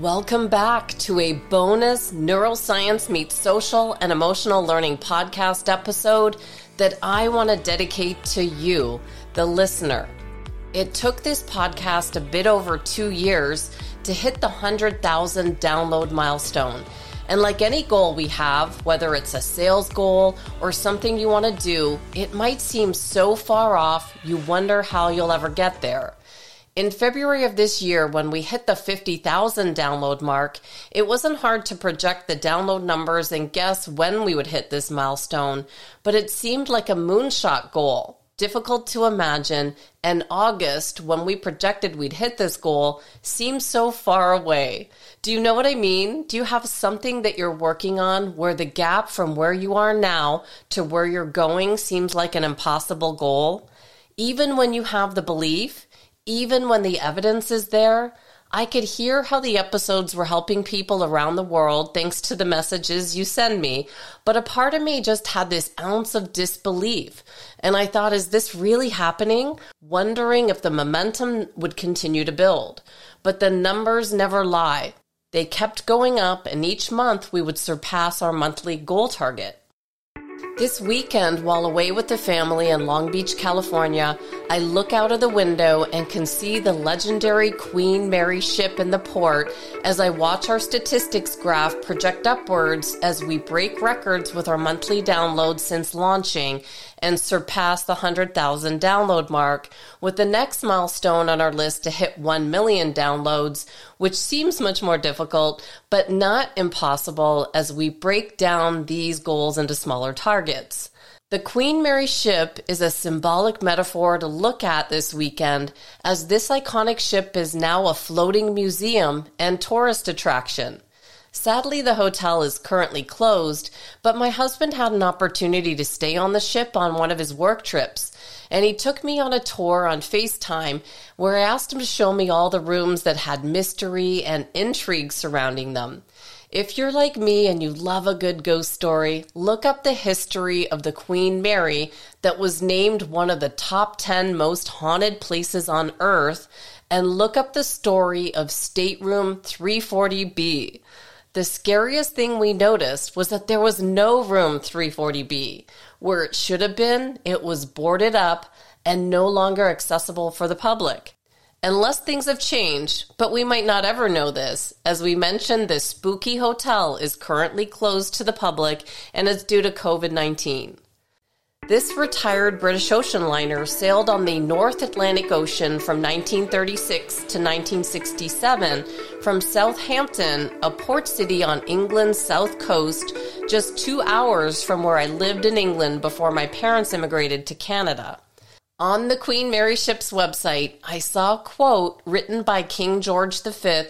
Welcome back to a bonus Neuroscience Meets Social and Emotional Learning podcast episode that I want to dedicate to you, the listener. It took this podcast a bit over two years to hit the 100,000 download milestone. And like any goal we have, whether it's a sales goal or something you want to do, it might seem so far off you wonder how you'll ever get there. In February of this year, when we hit the 50,000 download mark, it wasn't hard to project the download numbers and guess when we would hit this milestone, but it seemed like a moonshot goal, difficult to imagine, and August, when we projected we'd hit this goal, seemed so far away. Do you know what I mean? Do you have something that you're working on where the gap from where you are now to where you're going seems like an impossible goal? Even when you have the belief, even when the evidence is there, I could hear how the episodes were helping people around the world thanks to the messages you send me, but a part of me just had this ounce of disbelief. And I thought, is this really happening? Wondering if the momentum would continue to build. But the numbers never lie. They kept going up, and each month we would surpass our monthly goal target. This weekend, while away with the family in Long Beach, California, I look out of the window and can see the legendary Queen Mary ship in the port as I watch our statistics graph project upwards as we break records with our monthly downloads since launching and surpass the 100,000 download mark, with the next milestone on our list to hit 1 million downloads, which seems much more difficult, but not impossible as we break down these goals into smaller targets. The Queen Mary ship is a symbolic metaphor to look at this weekend, as this iconic ship is now a floating museum and tourist attraction. Sadly, the hotel is currently closed, but my husband had an opportunity to stay on the ship on one of his work trips, and he took me on a tour on FaceTime where I asked him to show me all the rooms that had mystery and intrigue surrounding them. If you're like me and you love a good ghost story, look up the history of the Queen Mary that was named one of the top 10 most haunted places on earth and look up the story of Stateroom 340B. The scariest thing we noticed was that there was no room 340B. Where it should have been, it was boarded up and no longer accessible for the public. Unless things have changed, but we might not ever know this. As we mentioned, this spooky hotel is currently closed to the public and is due to COVID 19. This retired British ocean liner sailed on the North Atlantic Ocean from 1936 to 1967 from Southampton, a port city on England's south coast, just two hours from where I lived in England before my parents immigrated to Canada. On the Queen Mary ship's website, I saw a quote written by King George V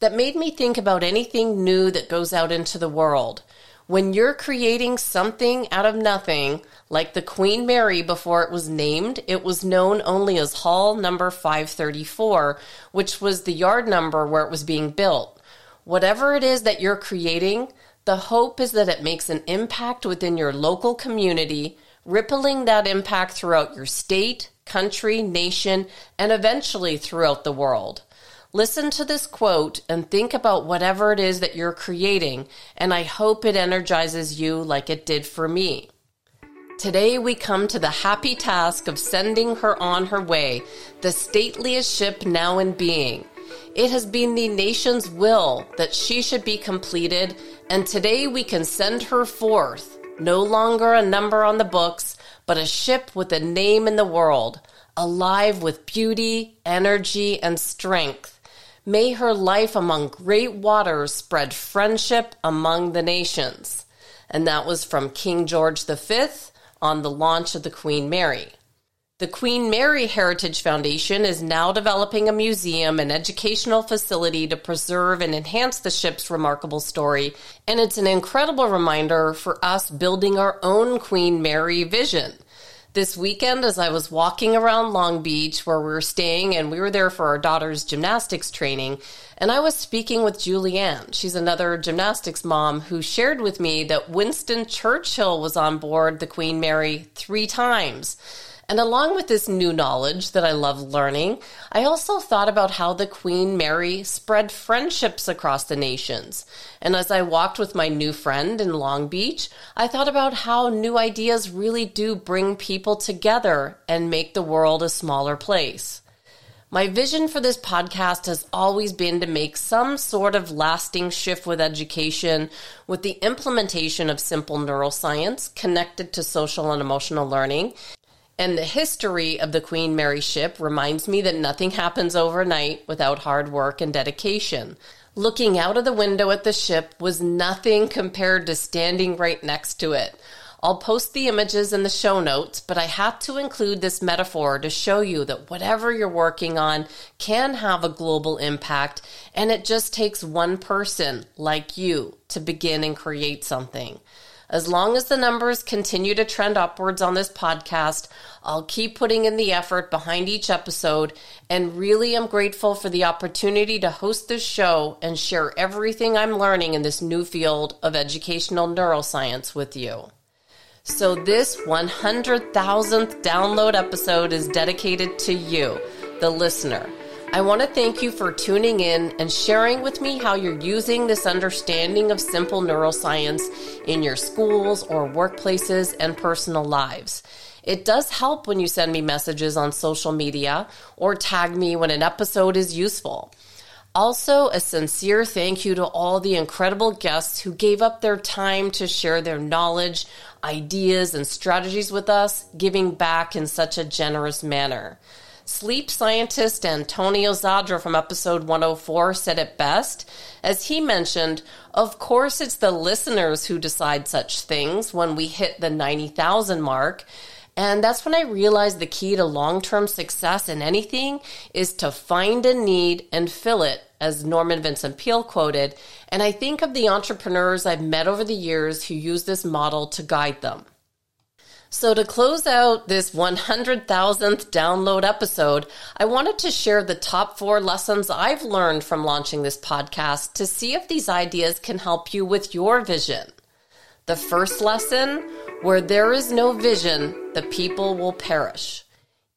that made me think about anything new that goes out into the world. When you're creating something out of nothing, like the Queen Mary before it was named, it was known only as Hull number 534, which was the yard number where it was being built. Whatever it is that you're creating, the hope is that it makes an impact within your local community, rippling that impact throughout your state, country, nation, and eventually throughout the world. Listen to this quote and think about whatever it is that you're creating, and I hope it energizes you like it did for me. Today we come to the happy task of sending her on her way, the stateliest ship now in being. It has been the nation's will that she should be completed, and today we can send her forth, no longer a number on the books, but a ship with a name in the world, alive with beauty, energy, and strength. May her life among great waters spread friendship among the nations. And that was from King George V on the launch of the Queen Mary. The Queen Mary Heritage Foundation is now developing a museum and educational facility to preserve and enhance the ship's remarkable story, and it's an incredible reminder for us building our own Queen Mary vision this weekend as I was walking around Long Beach where we were staying and we were there for our daughter's gymnastics training. And I was speaking with Julianne. She's another gymnastics mom who shared with me that Winston Churchill was on board the Queen Mary three times. And along with this new knowledge that I love learning, I also thought about how the Queen Mary spread friendships across the nations. And as I walked with my new friend in Long Beach, I thought about how new ideas really do bring people together and make the world a smaller place. My vision for this podcast has always been to make some sort of lasting shift with education with the implementation of simple neuroscience connected to social and emotional learning and the history of the Queen Mary ship reminds me that nothing happens overnight without hard work and dedication. Looking out of the window at the ship was nothing compared to standing right next to it. I'll post the images in the show notes, but I have to include this metaphor to show you that whatever you're working on can have a global impact, and it just takes one person like you to begin and create something. As long as the numbers continue to trend upwards on this podcast, I'll keep putting in the effort behind each episode and really am grateful for the opportunity to host this show and share everything I'm learning in this new field of educational neuroscience with you. So, this 100,000th download episode is dedicated to you, the listener. I want to thank you for tuning in and sharing with me how you're using this understanding of simple neuroscience in your schools or workplaces and personal lives. It does help when you send me messages on social media or tag me when an episode is useful. Also, a sincere thank you to all the incredible guests who gave up their time to share their knowledge, ideas, and strategies with us, giving back in such a generous manner. Sleep scientist Antonio Zadra from episode 104 said it best. As he mentioned, of course, it's the listeners who decide such things when we hit the 90,000 mark. And that's when I realized the key to long term success in anything is to find a need and fill it, as Norman Vincent Peale quoted. And I think of the entrepreneurs I've met over the years who use this model to guide them. So, to close out this 100,000th download episode, I wanted to share the top four lessons I've learned from launching this podcast to see if these ideas can help you with your vision. The first lesson where there is no vision, the people will perish.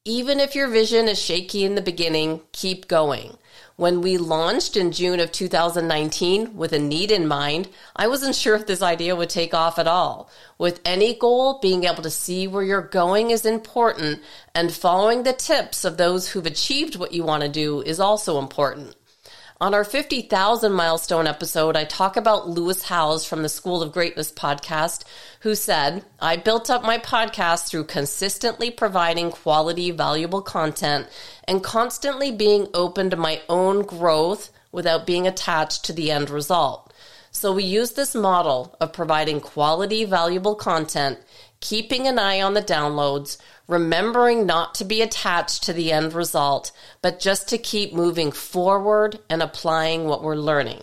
Even if your vision is shaky in the beginning, keep going. When we launched in June of 2019 with a need in mind, I wasn't sure if this idea would take off at all. With any goal, being able to see where you're going is important, and following the tips of those who've achieved what you want to do is also important. On our 50,000 milestone episode, I talk about Lewis Howes from the School of Greatness podcast, who said, I built up my podcast through consistently providing quality, valuable content and constantly being open to my own growth without being attached to the end result. So we use this model of providing quality, valuable content, keeping an eye on the downloads, remembering not to be attached to the end result, but just to keep moving forward and applying what we're learning.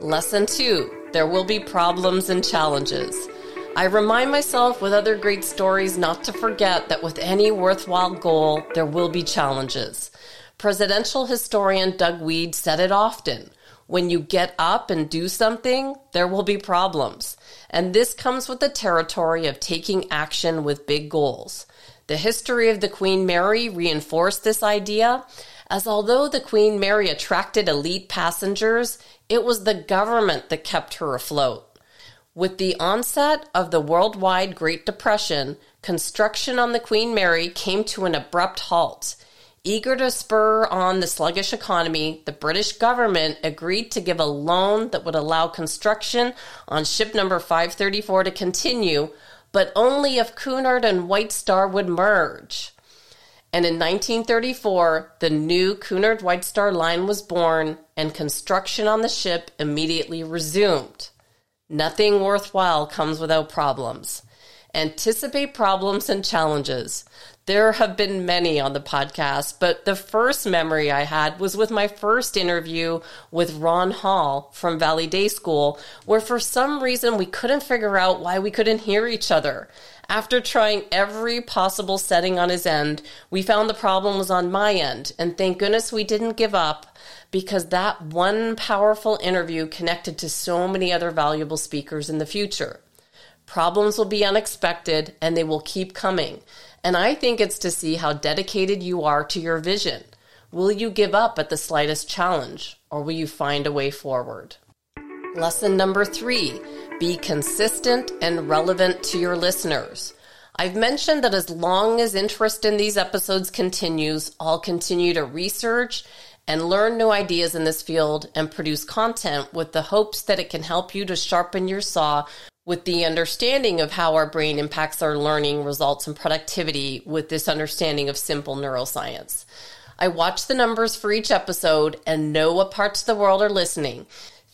Lesson two there will be problems and challenges. I remind myself with other great stories not to forget that with any worthwhile goal, there will be challenges. Presidential historian Doug Wead said it often. When you get up and do something, there will be problems. And this comes with the territory of taking action with big goals. The history of the Queen Mary reinforced this idea, as although the Queen Mary attracted elite passengers, it was the government that kept her afloat. With the onset of the worldwide Great Depression, construction on the Queen Mary came to an abrupt halt. Eager to spur on the sluggish economy, the British government agreed to give a loan that would allow construction on ship number 534 to continue, but only if Cunard and White Star would merge. And in 1934, the new Cunard White Star line was born, and construction on the ship immediately resumed. Nothing worthwhile comes without problems. Anticipate problems and challenges. There have been many on the podcast, but the first memory I had was with my first interview with Ron Hall from Valley Day School, where for some reason we couldn't figure out why we couldn't hear each other. After trying every possible setting on his end, we found the problem was on my end, and thank goodness we didn't give up because that one powerful interview connected to so many other valuable speakers in the future. Problems will be unexpected and they will keep coming. And I think it's to see how dedicated you are to your vision. Will you give up at the slightest challenge, or will you find a way forward? Lesson number three be consistent and relevant to your listeners. I've mentioned that as long as interest in these episodes continues, I'll continue to research and learn new ideas in this field and produce content with the hopes that it can help you to sharpen your saw with the understanding of how our brain impacts our learning results and productivity with this understanding of simple neuroscience. I watch the numbers for each episode and know what parts of the world are listening.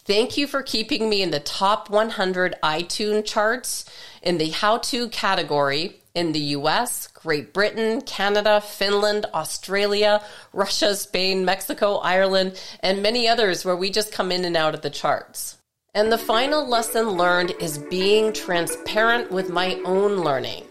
Thank you for keeping me in the top 100 iTunes charts in the how to category in the US, Great Britain, Canada, Finland, Australia, Russia, Spain, Mexico, Ireland, and many others where we just come in and out of the charts. And the final lesson learned is being transparent with my own learning.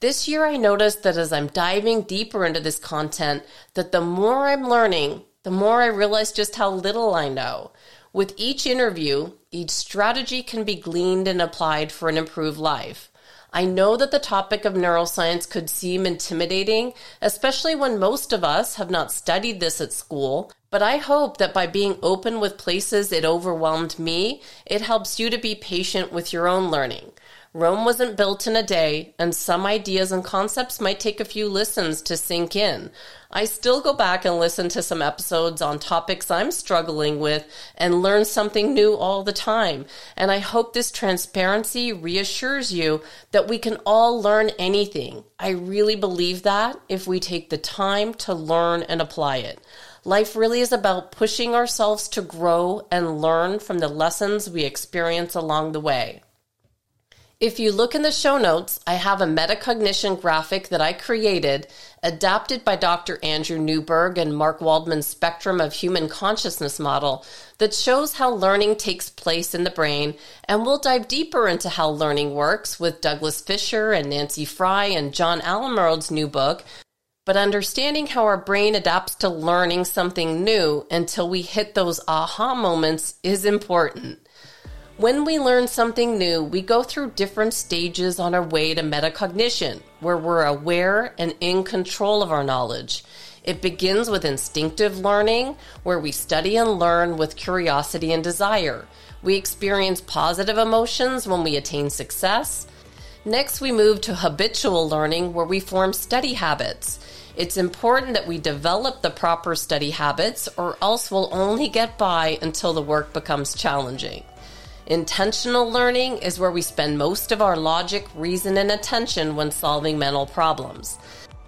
This year I noticed that as I'm diving deeper into this content that the more I'm learning, the more I realize just how little I know. With each interview, each strategy can be gleaned and applied for an improved life. I know that the topic of neuroscience could seem intimidating, especially when most of us have not studied this at school, but I hope that by being open with places it overwhelmed me, it helps you to be patient with your own learning. Rome wasn't built in a day, and some ideas and concepts might take a few listens to sink in. I still go back and listen to some episodes on topics I'm struggling with and learn something new all the time. And I hope this transparency reassures you that we can all learn anything. I really believe that if we take the time to learn and apply it. Life really is about pushing ourselves to grow and learn from the lessons we experience along the way. If you look in the show notes, I have a metacognition graphic that I created, adapted by Dr. Andrew Newberg and Mark Waldman's Spectrum of Human Consciousness model, that shows how learning takes place in the brain, and we'll dive deeper into how learning works with Douglas Fisher and Nancy Frey and John Almarode's new book. But understanding how our brain adapts to learning something new until we hit those aha moments is important. When we learn something new, we go through different stages on our way to metacognition, where we're aware and in control of our knowledge. It begins with instinctive learning, where we study and learn with curiosity and desire. We experience positive emotions when we attain success. Next, we move to habitual learning, where we form study habits. It's important that we develop the proper study habits, or else we'll only get by until the work becomes challenging. Intentional learning is where we spend most of our logic, reason, and attention when solving mental problems.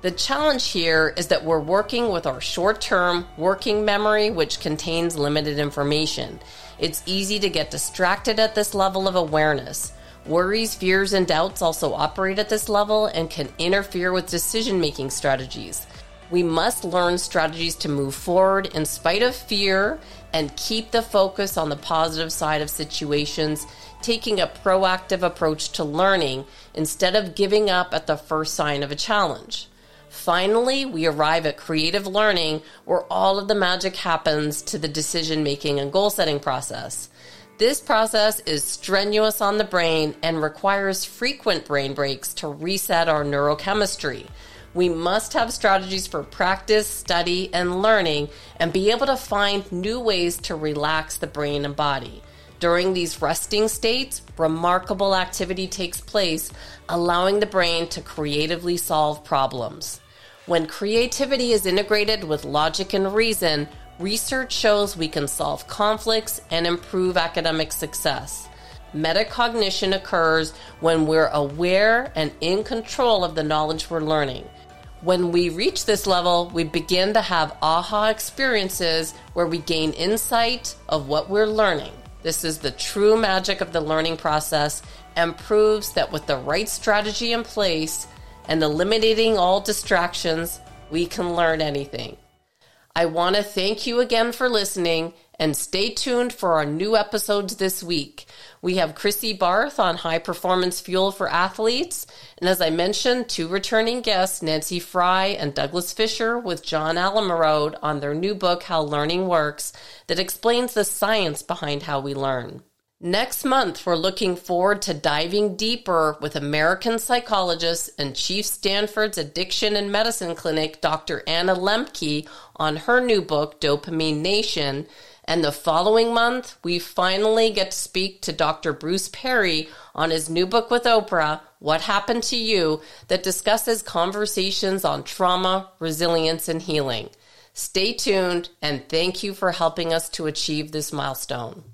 The challenge here is that we're working with our short term working memory, which contains limited information. It's easy to get distracted at this level of awareness. Worries, fears, and doubts also operate at this level and can interfere with decision making strategies. We must learn strategies to move forward in spite of fear and keep the focus on the positive side of situations, taking a proactive approach to learning instead of giving up at the first sign of a challenge. Finally, we arrive at creative learning where all of the magic happens to the decision making and goal setting process. This process is strenuous on the brain and requires frequent brain breaks to reset our neurochemistry. We must have strategies for practice, study, and learning and be able to find new ways to relax the brain and body. During these resting states, remarkable activity takes place, allowing the brain to creatively solve problems. When creativity is integrated with logic and reason, research shows we can solve conflicts and improve academic success. Metacognition occurs when we're aware and in control of the knowledge we're learning. When we reach this level, we begin to have aha experiences where we gain insight of what we're learning. This is the true magic of the learning process and proves that with the right strategy in place and eliminating all distractions, we can learn anything. I want to thank you again for listening and stay tuned for our new episodes this week. We have Chrissy Barth on high performance fuel for athletes. And as I mentioned, two returning guests, Nancy Frey and Douglas Fisher, with John Almarode on their new book, How Learning Works, that explains the science behind how we learn. Next month, we're looking forward to diving deeper with American psychologist and Chief Stanford's Addiction and Medicine Clinic, Dr. Anna Lembke, on her new book, Dopamine Nation. And the following month, we finally get to speak to Dr. Bruce Perry on his new book with Oprah, What Happened to You, that discusses conversations on trauma, resilience, and healing. Stay tuned, and thank you for helping us to achieve this milestone.